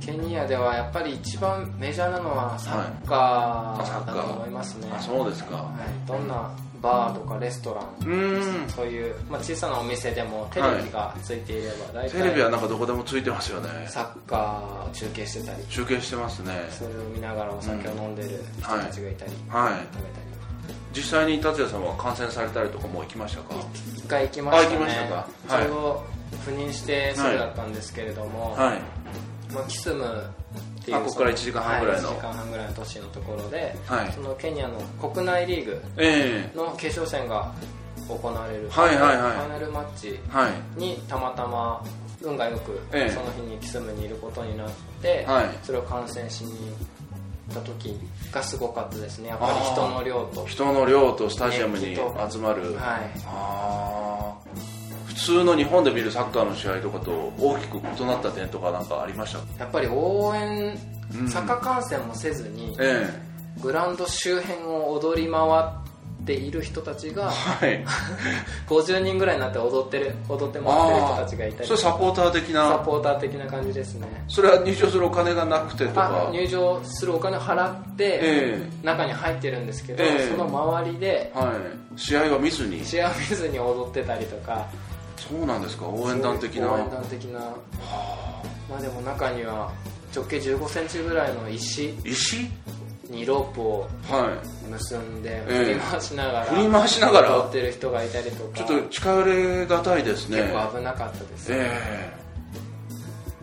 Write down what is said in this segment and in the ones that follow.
ケニアではやっぱり一番メジャーなのはサッカーだと思いますね、あそうですか。はい、どんなバーとかレストランうーん。そういう、まあ、小さなお店でもテレビがついていれば大体、テレビはなんかどこでもついてますよね。サッカーを中継してたり。中継してますね。それを見ながらお酒を飲んでる人たちがいたり、はい。食べたり実際に達也さんは観戦されたりとかもう行きましたか？一回行きましたね。あ行きましたか。はい。ちょうど赴任してすぐだったんですけれども、はいまあ、キスムっていうあここから1時間半ぐらいの。は1時間半ぐらいの都市のところで、はい。そのケニアの国内リーグえの決勝戦が行われる、はいはいはい。ファイナルマッチにたまたま運がよく、ええ。その日にキスムにいることになって、はい。それを観戦しに行った時がすごかったですね。やっぱり人の量と人の量とスタジアムに集まる、はい。あー。普通の日本で見るサッカーの試合とかと大きく異なった点とかなんかありました？やっぱり応援うんサッカー観戦もせずに、えグラウンド周辺を踊り回っている人たちがえはい。50人ぐらいになって踊ってる踊って回ってる人たちがいたり。それサポーター的サなポーター的な感じですね。それは入場するお金がなくてとか？あ入場するお金を払って、え中に入ってるんですけど、ええ。その周りでえはい。試合は見ずに。試合を見ずに踊ってたりとかそうなんですか？応援団的な。応援団的な。まあでも中には直径1 5センチぐらいの石。石？にロープをは結んでええ。振り回しながら、振り回しながら？踊ってる人がいたりとか。いちょっと近寄れがたいですね。結構危なかったです、え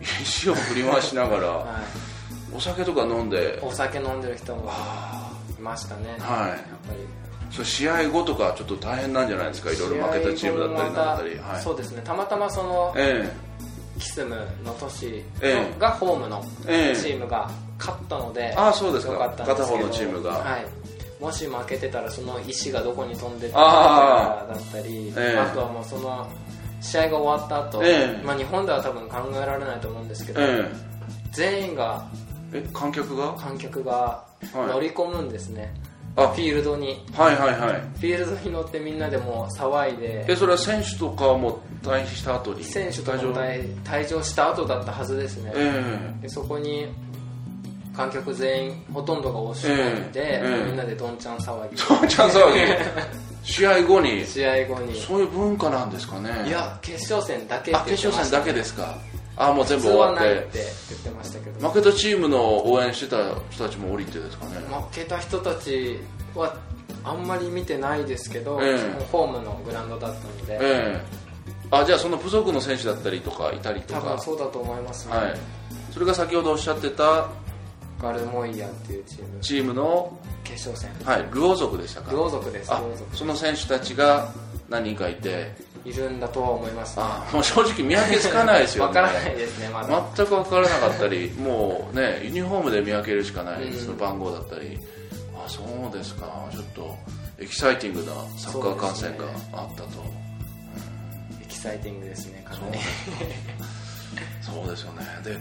え。石を振り回しながら。はい。お酒とか飲んで。お酒飲んでる人もいましたね、やっはいぱりそれ試合後とかちょっと大変なんじゃないですか？いろいろ負けたチームだったりなんだったり。はい。そうですね。たまたまそのえキスムの都市がホームのええチームが勝ったので、ああそうですか。よかったんです片方のチームが。はい、もし負けてたらその石がどこに飛んでったあかだったりええ。あとはもうその試合が終わった後、ええ。まあ日本では多分考えられないと思うんですけど、え全員がええ観客が？観客がはい。乗り込むんですね、あ。フィールドに。はいはいはい。フィールドに乗ってみんなでもう騒いで。えそれは選手とかも退避した後に？選手と退場も退退場？した後だったはずですね、えでそこに観客全員ほとんどが押し込んで、ええええ。みんなでどんちゃん騒ぎ。えチャンス騒ぎ？試合後に？試合後に。そういう文化なんですかね。いや決勝戦だけってあ言ってました決勝戦だけですかあもう全部終わって。って言ってましたけど。負けたチームの応援してた人たちも降りてですかね。負けた人たちはあんまり見てないですけど、ええ。そのホームのグラウンドだったので、ええ。あじゃあその部族の選手だったりとかいたりと多か分そうだと思いますね、はい。それが先ほどおっしゃってたガルモイヤっていうチーム。チームの、決勝戦。はい、ルオ族でしたか。ルオ族です。その選手たちが何人かいているんだとは思います、ね、あもう正直見分けつかないですよ わねからないですねまだ、全く分からなかったりもうねユニフォームで見分けるしかない、うん。その番号だったり。あそうですか。ちょっとエキサイティングなサッカー観戦があったと。エキサイティングですねかなり。そうですよね。で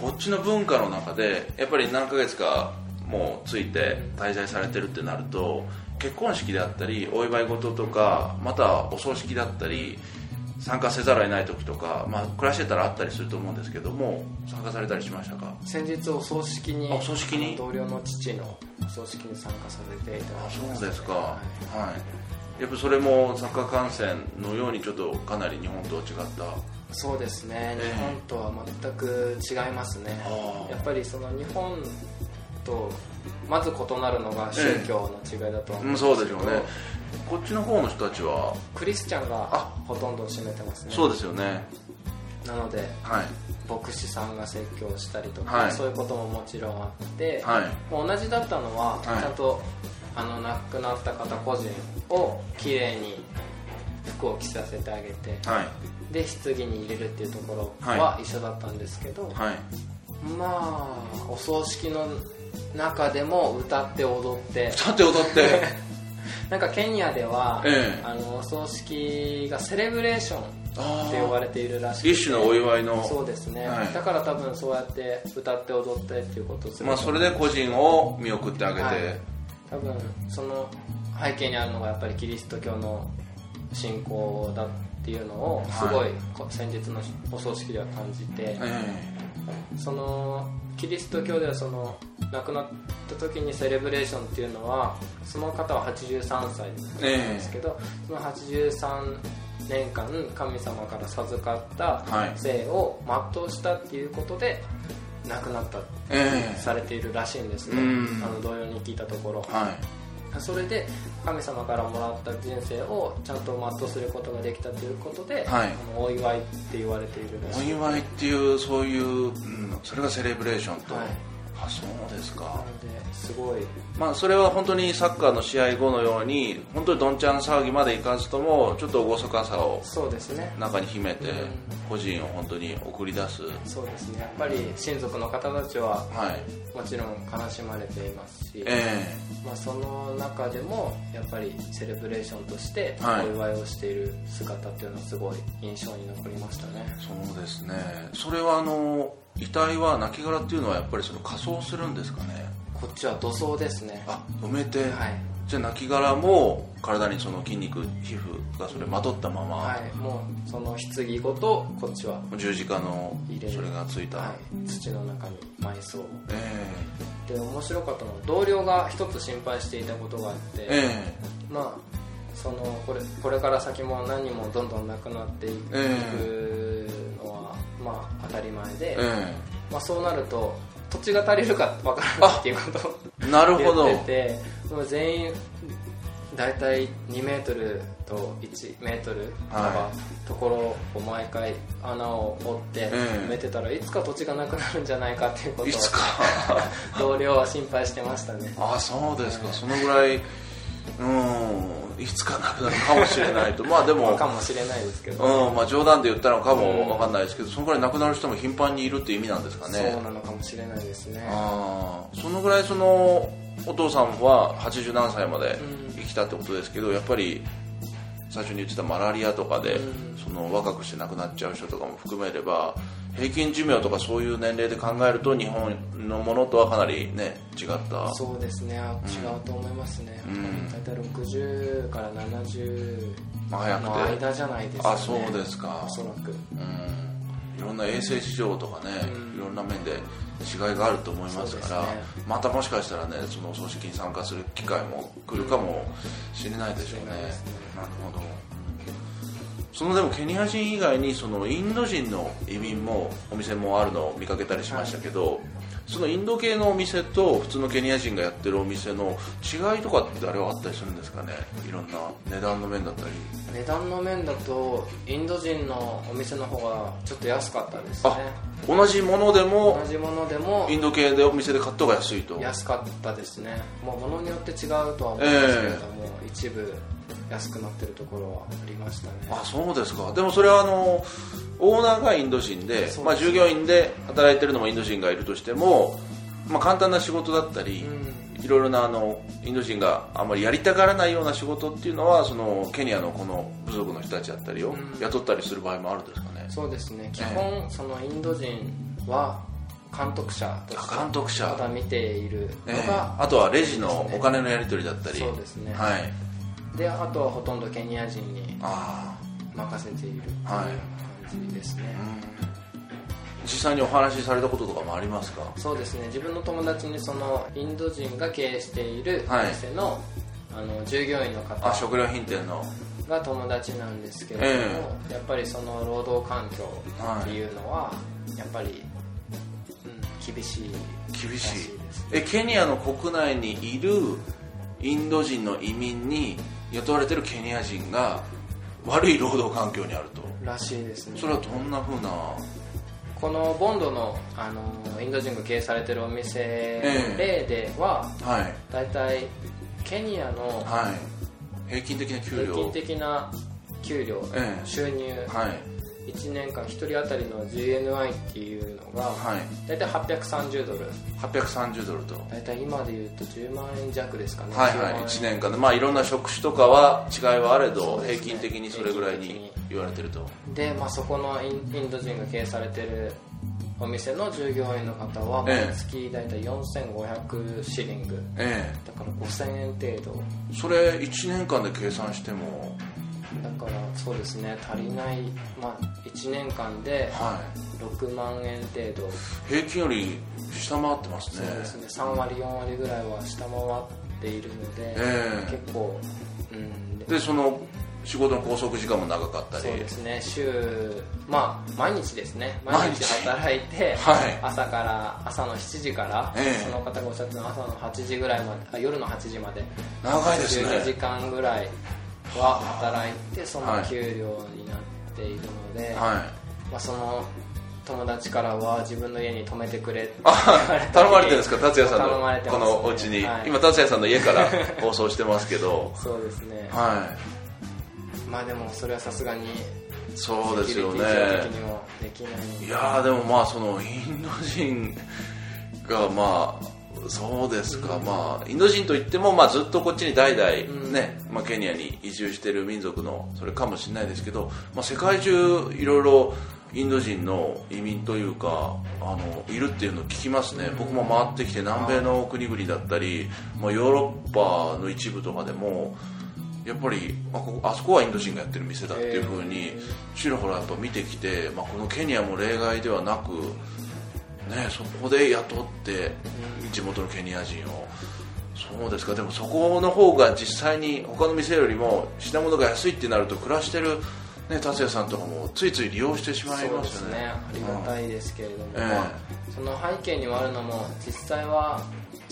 こっちの文化の中でやっぱり何ヶ月かもうついて滞在されてるってなると結婚式であったりお祝い事とかまたお葬式だったり参加せざるを得ない時とか、まあ、暮らしてたらあったりすると思うんですけども参加されたりしましたか？先日お葬式にあお葬式に？同僚の父のお葬式に参加させていただあきました。そうですか、ははい、やっぱそれもサッカー観戦のようにちょっとかなり日本と違った。いそうですね。ええ。日本とは全く違いますね。やっぱりその日本とまず異なるのが宗教の違いだとは思うんですけど、うんそうでしょうね。こっちの方の人たちは？クリスチャンがあ。ほとんどを占めてますね。そうですよね。なのではい。牧師さんが説教したりとか、はい。そういうことももちろんあって、はい。もう同じだったのは、はい。ちゃんとあの亡くなった方個人をきれいに服を着させてあげてはい。で棺に入れるっていうところはは一緒だったんですけど、はい。まあお葬式の中でも歌って踊って。さて踊って。なんかケニアでは、ええ。あのお葬式がセレブレーションあって呼ばれているらしくて。一種のお祝いの。そうですね、はい。だから多分そうやって歌って踊ってっていうことをするまあそれで個人を見送ってあげて、はい。多分その背景にあるのがやっぱりキリスト教の信仰だっていうのをすごいこ先日のお葬式では感じて、え。そのキリスト教ではその亡くなった時にセレブレーションっていうのはその方は83歳なんですけど、その83年間神様から授かったはい。生を全うしたっていうことで亡くなったええされているらしいんですね、うん。あの同様に聞いたところ。はい。それで神様からもらった人生をちゃんと全うすることができたということで、はい。お祝いって言われているらおしい。祝いっていうそういう、うん、それがセレブレーションと、はい。あそうですか。すごい。まあそれは本当にサッカーの試合後のように本当にどんちゃん騒ぎまでいかずともちょっと厳かさをそうですね。中に秘めてうん。個人を本当に送り出す。そうですね。やっぱり親族の方たちははい。もちろん悲しまれていますし、えまあ、その中でもやっぱりセレブレーションとしてはい。お祝いをしている姿っていうのはすごい印象に残りましたね。えそうですね。それはあの遺体は亡骸っていうのはやっぱりその仮装するんですかね？こっちは土葬ですね。あ埋めて、はい。じゃあ亡骸も体にその筋肉皮膚がそれまとったまま、はい。もうその棺ごとこっちは、十字架のそれがついた、はい、土の中に埋葬。えで面白かったのは同僚が一つ心配していたことがあって、ええ。まあそのこれこれから先も何人もどんどんなくなっていくえのは、まあ当たり前で、ええまあ、そうなると土地が足りるかわからないっていうことをえなるほど。言ってて全員大体2メートルと1メートル幅、はところを毎回穴を掘ってええ埋めてたらいつか土地がなくなるんじゃないかっていうことをいつか。同僚は心配してましたね。あそうですか。そのぐらいうん。いつかなくなるかもしれないと。まあでも。かもしれないですけど、うん。まあ、冗談で言ったのかもわかんないですけどそのぐらい亡くなる人も頻繁にいるっていう意味なんですかね。そうなのかもしれないですね。ああそのぐらいそのお父さんは80何歳まで生きたってことですけどやっぱり最初に言ってたマラリアとかで、うん。その若くして亡くなっちゃう人とかも含めれば平均寿命とかそういう年齢で考えると日本のものとはかなりね違った。そうですね。あ違うと思いますね、うん。大体60から70まあ早くて。の間じゃないですか、ね、あそうですか。おそらく。うん。いろんな衛生事情とかね、うん。いろんな面で違いがあると思いますから。ね。またもしかしたらねそのお葬式に参加する機会も来るかもしれないでしょうね、しれなるほど、うんそのでもケニア人以外にそのインド人の移民もお店もあるのを見かけたりしましたけど、そのインド系のお店と普通のケニア人がやってるお店の違いとかってあれはあったりするんですかね？いろんな値段の面だったり。値段の面だとインド人のお店の方がちょっと安かったですね。あ同じものでも同じものでもインド系でお店で買った方が安いと。安かったですね。もう物によって違うとは思うんですけれども、一部安くなってるところはありましたね。あそうですか。でもそれはあのオーナーがインド人でそうですまあ、従業員で働いてるのもインド人がいるとしても、まあ、簡単な仕事だったり、うん。いろいろなあのインド人があんまりやりたがらないような仕事っていうのはそのケニアのこの部族の人たちだったりをうん。雇ったりする場合もあるんですかね、そうですね。基本そのインド人は監督者として監督者。ただ見ているのええ。が、あとはレジのお金のやり取りだったり。そうですね。はい。であとはほとんどケニア人にあ任せているというはい。感じですね、あうん。実際にお話しされたこととかもありますか？そうですね。自分の友達にそのインド人が経営しているはい。店の,、あの従業員の方あ食料品店の。が友達なんですけれども、やっぱりその労働環境っていうのはやっぱり、うん、厳しい厳しい。らです。えケニアの国内にいるインド人の移民に雇われてるケニア人が悪い労働環境にあると。らしいですね。それはどんなふうな？このボンドのあのインド人が経営されてるお店の例では、はい。大体ケニアのはい。平均的な給料。平均的な給料、ええ。収入、はい。1年間1人当たりの GNI っていうのがはい。大体830ドル。830ドルと。大体今で言うと10万円弱ですかね。はいはい。1年間で。まあいろんな職種とかは違いはあれど、ね。平均的にそれぐらいに言われてると。で、まあ、そこのインインド人が経営されてるお店の従業員の方はええ。毎月大体4500シリング。えだから5000円程度。えそれ1年間で計算しても。だからそうですね足りない、まあ、1年間ではい。6万円程度。平均より下回ってますね。そうですね3割4割ぐらいは下回っているので、ええ。結構うん。でその仕事の拘束時間も長かったり。そうですね。週まあ毎日ですね。毎日。働いて、はい。朝から朝の7時から、ええ。その方がおっしゃってたのは朝の8時ぐらいまであ夜の8時まで長いです12時ね間ぐらいは働いてそのはい。給料になっているので、はい。まあ、その友達からは自分の家に泊めてくれってあ頼まれてるんですか達也さんのね。このお家に、はい。今達也さんの家から放送してますけど。そうですね。はまあでもそれはさすがにいそうですよね。い。やーでもまあそのインド人がまあそうですか、まあインド人といっても、まあ、ずっとこっちに代々ね、まあ、ケニアに移住してる民族のそれかもしれないですけど、まあ、世界中いろいろインド人の移民というかあのいるっていうのを聞きますね、僕も回ってきて南米の国々だったり、まあ、ヨーロッパの一部とかでもやっぱりあここあそこはインド人がやってる店だっていうふうにちらほらやっぱ見てきて、まあ、このケニアも例外ではなく、ね、そこで雇って地元のケニア人を。そうですか。でもそこの方が実際に他の店よりも品物が安いってなると暮らしてる、ね、達也さんとかもついつい利用してしまいまよね。ですすね。ありがたいですけれども、ええ。まあ、その背景にもあるのも実際は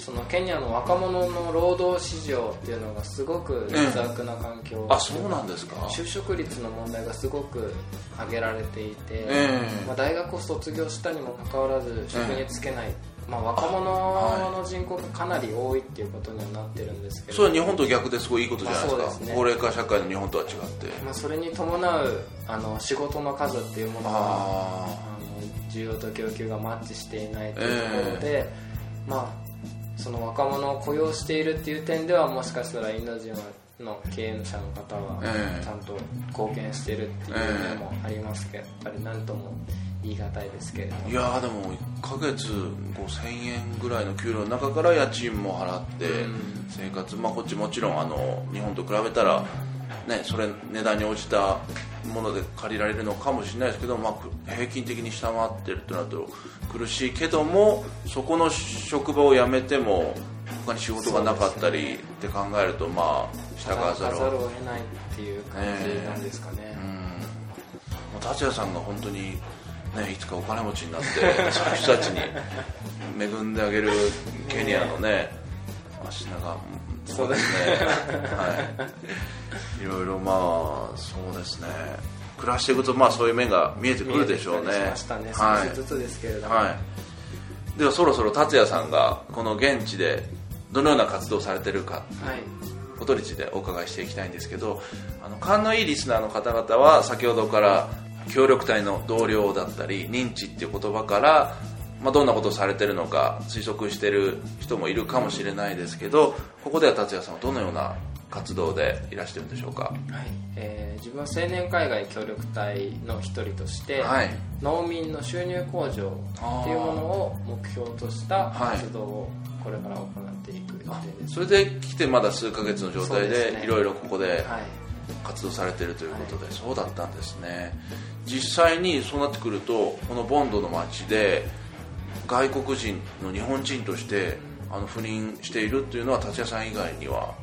そのケニアの若者の労働市場っていうのがすごく劣悪な環境、あそうなんですか。就職率の問題がすごく挙げられていて、ええ。まあ、大学を卒業したにもかかわらず職に就けない、まあ、若者の人口がかなり多いっていうことにはなってるんですけど。それは日本と逆ですごいいいことじゃないですか。まあすね。高齢化社会の日本とは違って。まあ、それに伴うあの仕事の数っていうものがああの需要と供給がマッチしていないというところで、まあその若者を雇用しているっていう点ではもしかしたらインド人の経営者の方はええ。ちゃんと貢献しているっていう面もありますけど、やっぱり何とも言い難いですけれども。いやーでも1ヶ月5000円ぐらいの給料の中から家賃も払ってうん。生活、まあ、こっちもちろんあの日本と比べたら、ね、それ値段に応じたもので借りられるのかもしれないですけど、まあ、平均的に下回ってるとなると苦しいけどもそこの職場を辞めても他に仕事がなかったりって考えるとまあ従わざるを得ないっていう感じなんですかね、うん。もう達也さんが本当に、ね、いつかお金持ちになってそういう人たちに恵んであげるケニアのね 足長そうですね。はい。いろいろまあそうですね。暮らしていくとまあそういう面が見えてくるでしょうね。ましたねはい。少しずつですけれども、はい、ではそろそろ達也さんがこの現地でどのような活動をされてるか。はい。ことについてお伺いしていきたいんですけどあの勘のいいリスナーの方々は先ほどから協力隊の同僚だったり認知っていう言葉から、まあ、どんなことをされてるのか推測してる人もいるかもしれないですけどここでは達也さんはどのような活動でいらしてるんでしょうか？はい。えー自分は青年海外協力隊の一人として、はい。農民の収入向上っていうものを目標とした活動をこれから行っていく予定です、それで来てまだ数ヶ月の状態ですね。でいろいろここではい。活動されてるということで、そうだったんですね。実際にそうなってくるとこのボンドの街で外国人の日本人としてあの赴任しているっていうのは達也さん以外には。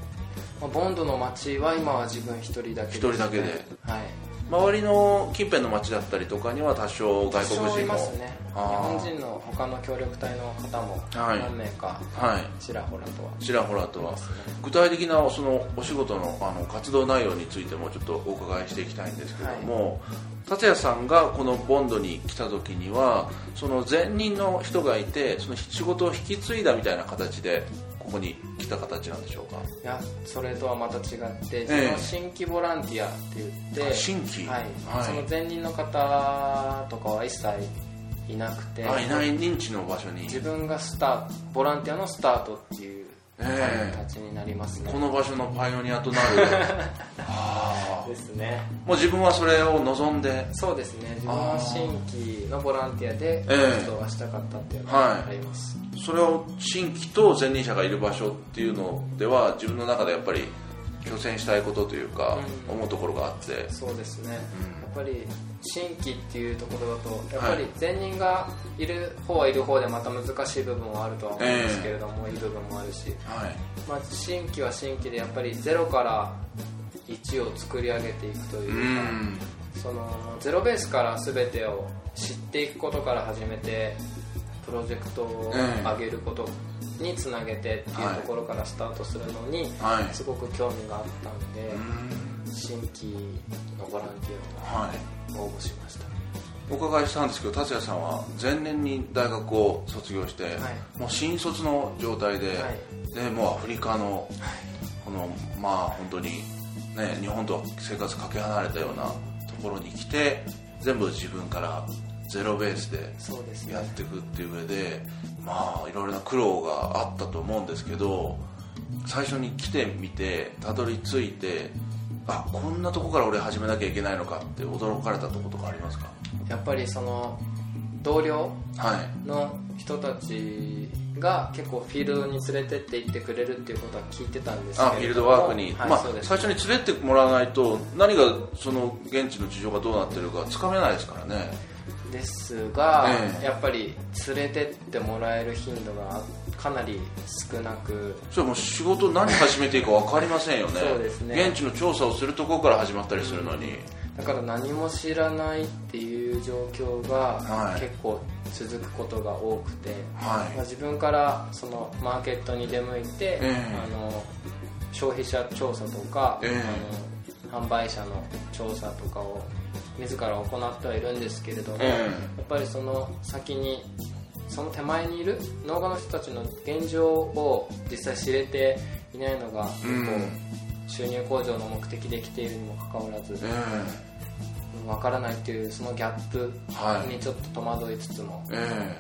まあボンドの町は今は自分一人だけです、ね、一人だけで。はい周りの近辺の町だったりとかには多少外国人も。いますね。日本人の他の協力隊の方もはい。何名か。はい。ちらほらとは。ちらほらとは。具体的なそのお仕事のあの活動内容についてもちょっとお伺いしていきたいんですけども、達也さんがこのボンドに来た時にはその前任の人がいてその仕事を引き継いだみたいな形でここに来た形なんでしょうか。いやそれとはまた違ってえ自分は新規ボランティアって言って、あ新規。はい。はい。その前任の方とかは一切いなくてあいない認知の場所に。自分がスタートボランティアのスタートっていうええ。形になりますね、この場所のパイオニアとなる。あですね。ーもう自分はそれを望んで。そうですね。自分は新規のボランティアでええ。活動がしたかったっていうのはい。があります、それを新規と前任者がいる場所っていうのでは自分の中でやっぱり挑戦したいことというか、うん。思うところがあって。そうですね、うん。やっぱり新規っていうところだとやっぱり前任がいる方はいる方でまた難しい部分はあるとは思うんですけれども、いい部分もあるし、はい。まあ、新規は新規でやっぱりゼロから1を作り上げていくといううか、ん。そのゼロベースから全てを知っていくことから始めてプロジェクトを上げることにつなげてっていうところからスタートするのにはい。すごく興味があったんで、うん。新規のボランティはい。アを応募しました。お伺いしたんですけど達也さんは前年に大学を卒業して、もう新卒の状態で、はい。でもうアフリカのこのまあ本当にね日本と生活かけ離れたようなところに来て全部自分からゼロベースでやっていくっていう上でまあいろいろな苦労があったと思うんですけど最初に来てみてたどり着いてあこんなとこから俺始めなきゃいけないのかって驚かれたとことかありますか？やっぱりその同僚はい。の人たちが結構フィールドに連れてって行ってくれるっていうことは聞いてたんですけれどフィールドワークに、はいまあ最初に連れてってもらわないと何がその現地の事情がどうなってるかつかめないですからねですが、ええ。やっぱり連れてってもらえる頻度がかなり少なく。それはもう仕事何始めていいか分かりませんよね。そうですね。現地の調査をするところから始まったりするのに、だから何も知らないっていう状況がはい。結構続くことが多くて、はい。まあ、自分からそのマーケットに出向いて、ええ。あの消費者調査とか、ええ。あの販売者の調査とかを自ら行ってはいるんですけれども、ええやっぱりその先にその手前にいる農家の人たちの現状を実際知れていないのが結構、うん収入向上の目的で来ているにもかかわらず、えわからないっていうそのギャップはい。にちょっと戸惑いつつも、え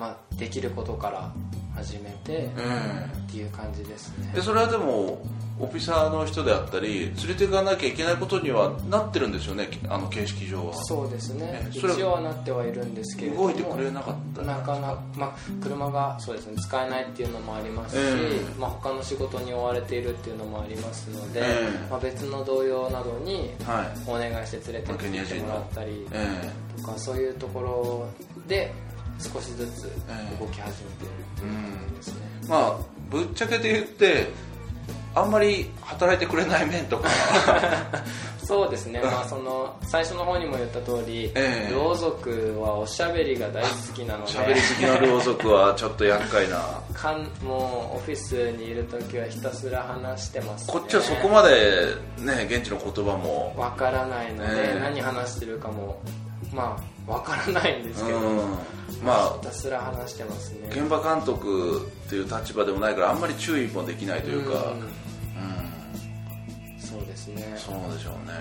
まあ、できることから始めてええっていう感じですね。えでそれはでもオフィサーの人であったり連れていかなきゃいけないことにはなってるんですよね？あの形式上は。そうですね。えそれ一応はなってはいるんですけれども。動いてくれなかったなかなか、まあ、車がそうですね使えないっていうのもありますし、ええまあ、他の仕事に追われているっていうのもありますので、ええまあ、別の同僚などにはい。お願いして連れてってきてもらったりえとかそういうところで少しずつええ動き始めているうですね、えまあぶっちゃけて言ってあんまり働いてくれない面とか。そうですね、まあ、その最初の方にも言った通り、ええ。両族はおしゃべりが大好きなので。喋りすぎの両族はちょっと厄介な。かんもうオフィスにいる時はひたすら話してます、ね、こっちはそこまでね現地の言葉も。わからないので、ええ。何話してるかもまあわからないんですけど、うん。まひたすら話してますね。あ現場監督っていう立場でもないからあんまり注意もできないというか。うん。うん。そうですね。そうでしょうね。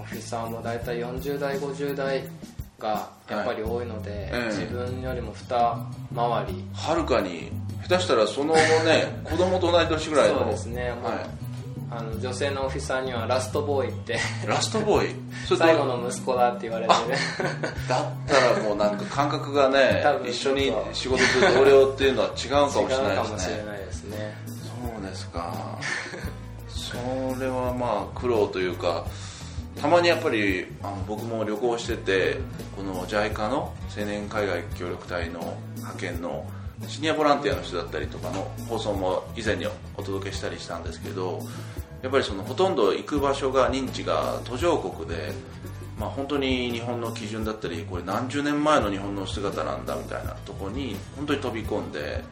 オフィサーも大体40代50代がやっぱり多いので、ええ。自分よりも二回り。はるかに。下手したらそのね 子供と同い年ぐらいの。そうですね。もう、はいあの女性のオフィサーにはラストボーイってラストボーイ？最後の息子だって言われてる。だったらもうなんか感覚がね多分一緒に仕事する同僚っていうのは違うかもしれないかですね。もしれないですねそうですか。それはまあ苦労というかたまにやっぱりあの僕も旅行しててこの JICA の青年海外協力隊の派遣のシニアボランティアの人だったりとかの放送も以前にお届けしたりしたんですけどやっぱりそのほとんど行く場所が認知が途上国で、まあ、本当に日本の基準だったりこれ何十年前の日本の姿なんだみたいなとこに本当に飛び込んで、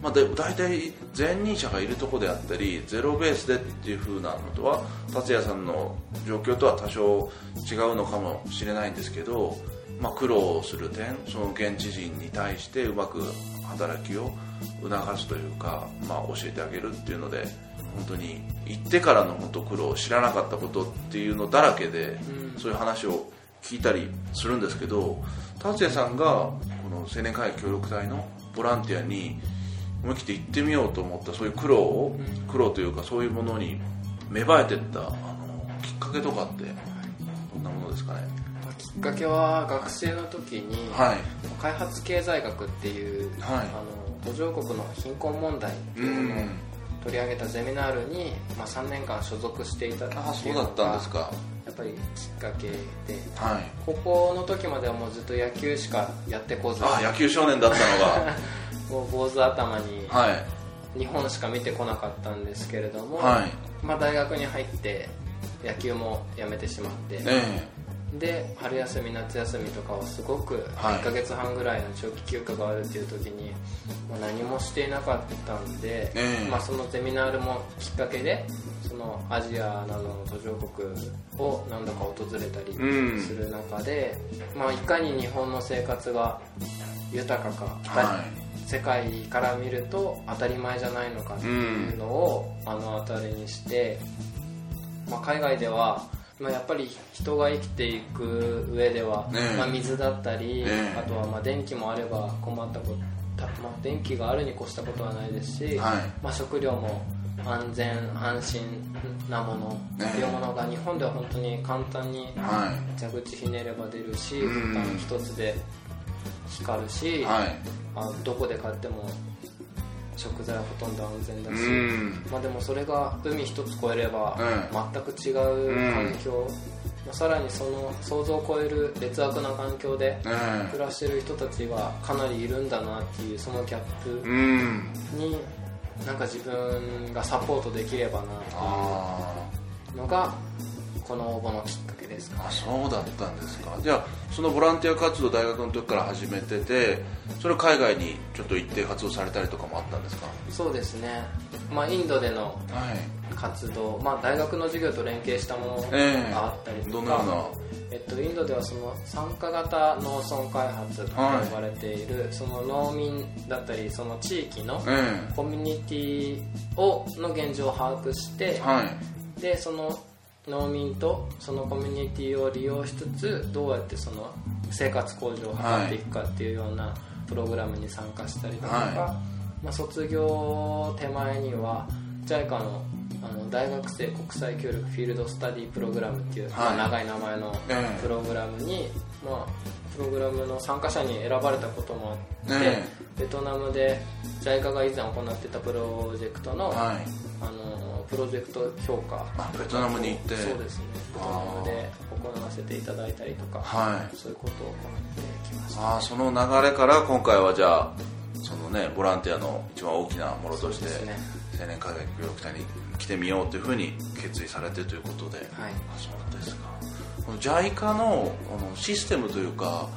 まあ、で大体前任者がいるとこであったりゼロベースでっていう風なのとは達也さんの状況とは多少違うのかもしれないんですけど、まあ、苦労する点その現地人に対してうまく働きを促すというか、まあ、教えてあげるっていうので本当に行ってからの本当苦労知らなかったことっていうのだらけで、そういう話を聞いたりするんですけど達也さんがこの青年会協力隊のボランティアに思い切って行ってみようと思ったそういう苦労を、苦労というかそういうものに芽生えてったあのきっかけとかってどんなものですかね。きっかけは学生の時に、はい、開発経済学っていう、はい、あの途上国の貧困問題っていうものを取り上げたゼミナールに、まあ、3年間所属していたっていうのがやっぱりきっかけで、はい、高校の時まではもうずっと野球しかやってこずあ野球少年だったのが。もう坊主頭に日本しか見てこなかったんですけれども、はい、まあ、大学に入って野球もやめてしまって、えで春休み夏休みとかはすごく1ヶ月半ぐらいの長期休暇があるっていう時に、もう何もしていなかったんで、えー、まあ、そのゼミナールもきっかけでそのアジアなどの途上国を何度か訪れたりする中で、うん、まあ、いかに日本の生活が豊かか、はい、世界から見ると当たり前じゃないのかっていうのを目の当たりにして、まあ、海外ではまあ、やっぱり人が生きていく上では、ね、まあ、水だったり、ね、あとはまあ電気もあれば困ったこと、まあ、電気があるに越したことはないですし、はい、まあ、食料も安全安心なものっていうものが日本では本当に簡単に蛇口ひねれば出るし、ボタン一つで光るし、はい、あどこで買っても食材はほとんど安全だし、まあ、でもそれが海一つ越えれば全く違う環境、まあ、さらにその想像を超える劣悪な環境で暮らしてる人たちがかなりいるんだなっていうそのギャップになんか自分がサポートできればなっていうのがこの応募のきっかけです。か、あそうだったんですか。じゃあそのボランティア活動大学の時から始めててそれ海外にちょっと行って活動されたりとかもあったんですか。そうですね。まあインドでの活動、はい、まあ大学の授業と連携したものがあったりとか、えー、どのような？えっと、インドではその参加型農村開発と呼ばれている、はい、その農民だったりその地域のコミュニティをの現状を把握して、はい、でその農民とそのコミュニティを利用しつつどうやってその生活向上を図っていくかっていうようなプログラムに参加したりだとか、はい、まあ、卒業手前には JICA のあの大学生国際協力フィールドスタディプログラムっていう、はい、まあ、長い名前のプログラムに、まあ、プログラムの参加者に選ばれたこともあって、ベトナムで JICA が以前行ってたプロジェクトの,、あのプロジェクト評価。ベトナムに行って。そうですね。ベトナムで行わせていただいたりとか、はい、そういうことを行ってきました。あその流れから今回はじゃあそのねボランティアの一番大きなものとして、ね、青年海外協力隊に来てみようというふうに決意されてということで、はい、あそうですか。この JICA のこのシステムというか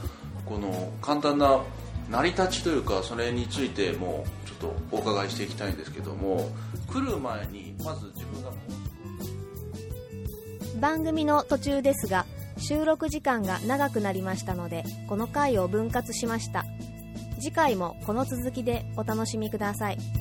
この簡単な成り立ちというかそれについてもちょっとお伺いしていきたいんですけども来る前にまず自分が番組の途中ですが収録時間が長くなりましたのでこの回を分割しました。次回もこの続きでお楽しみください。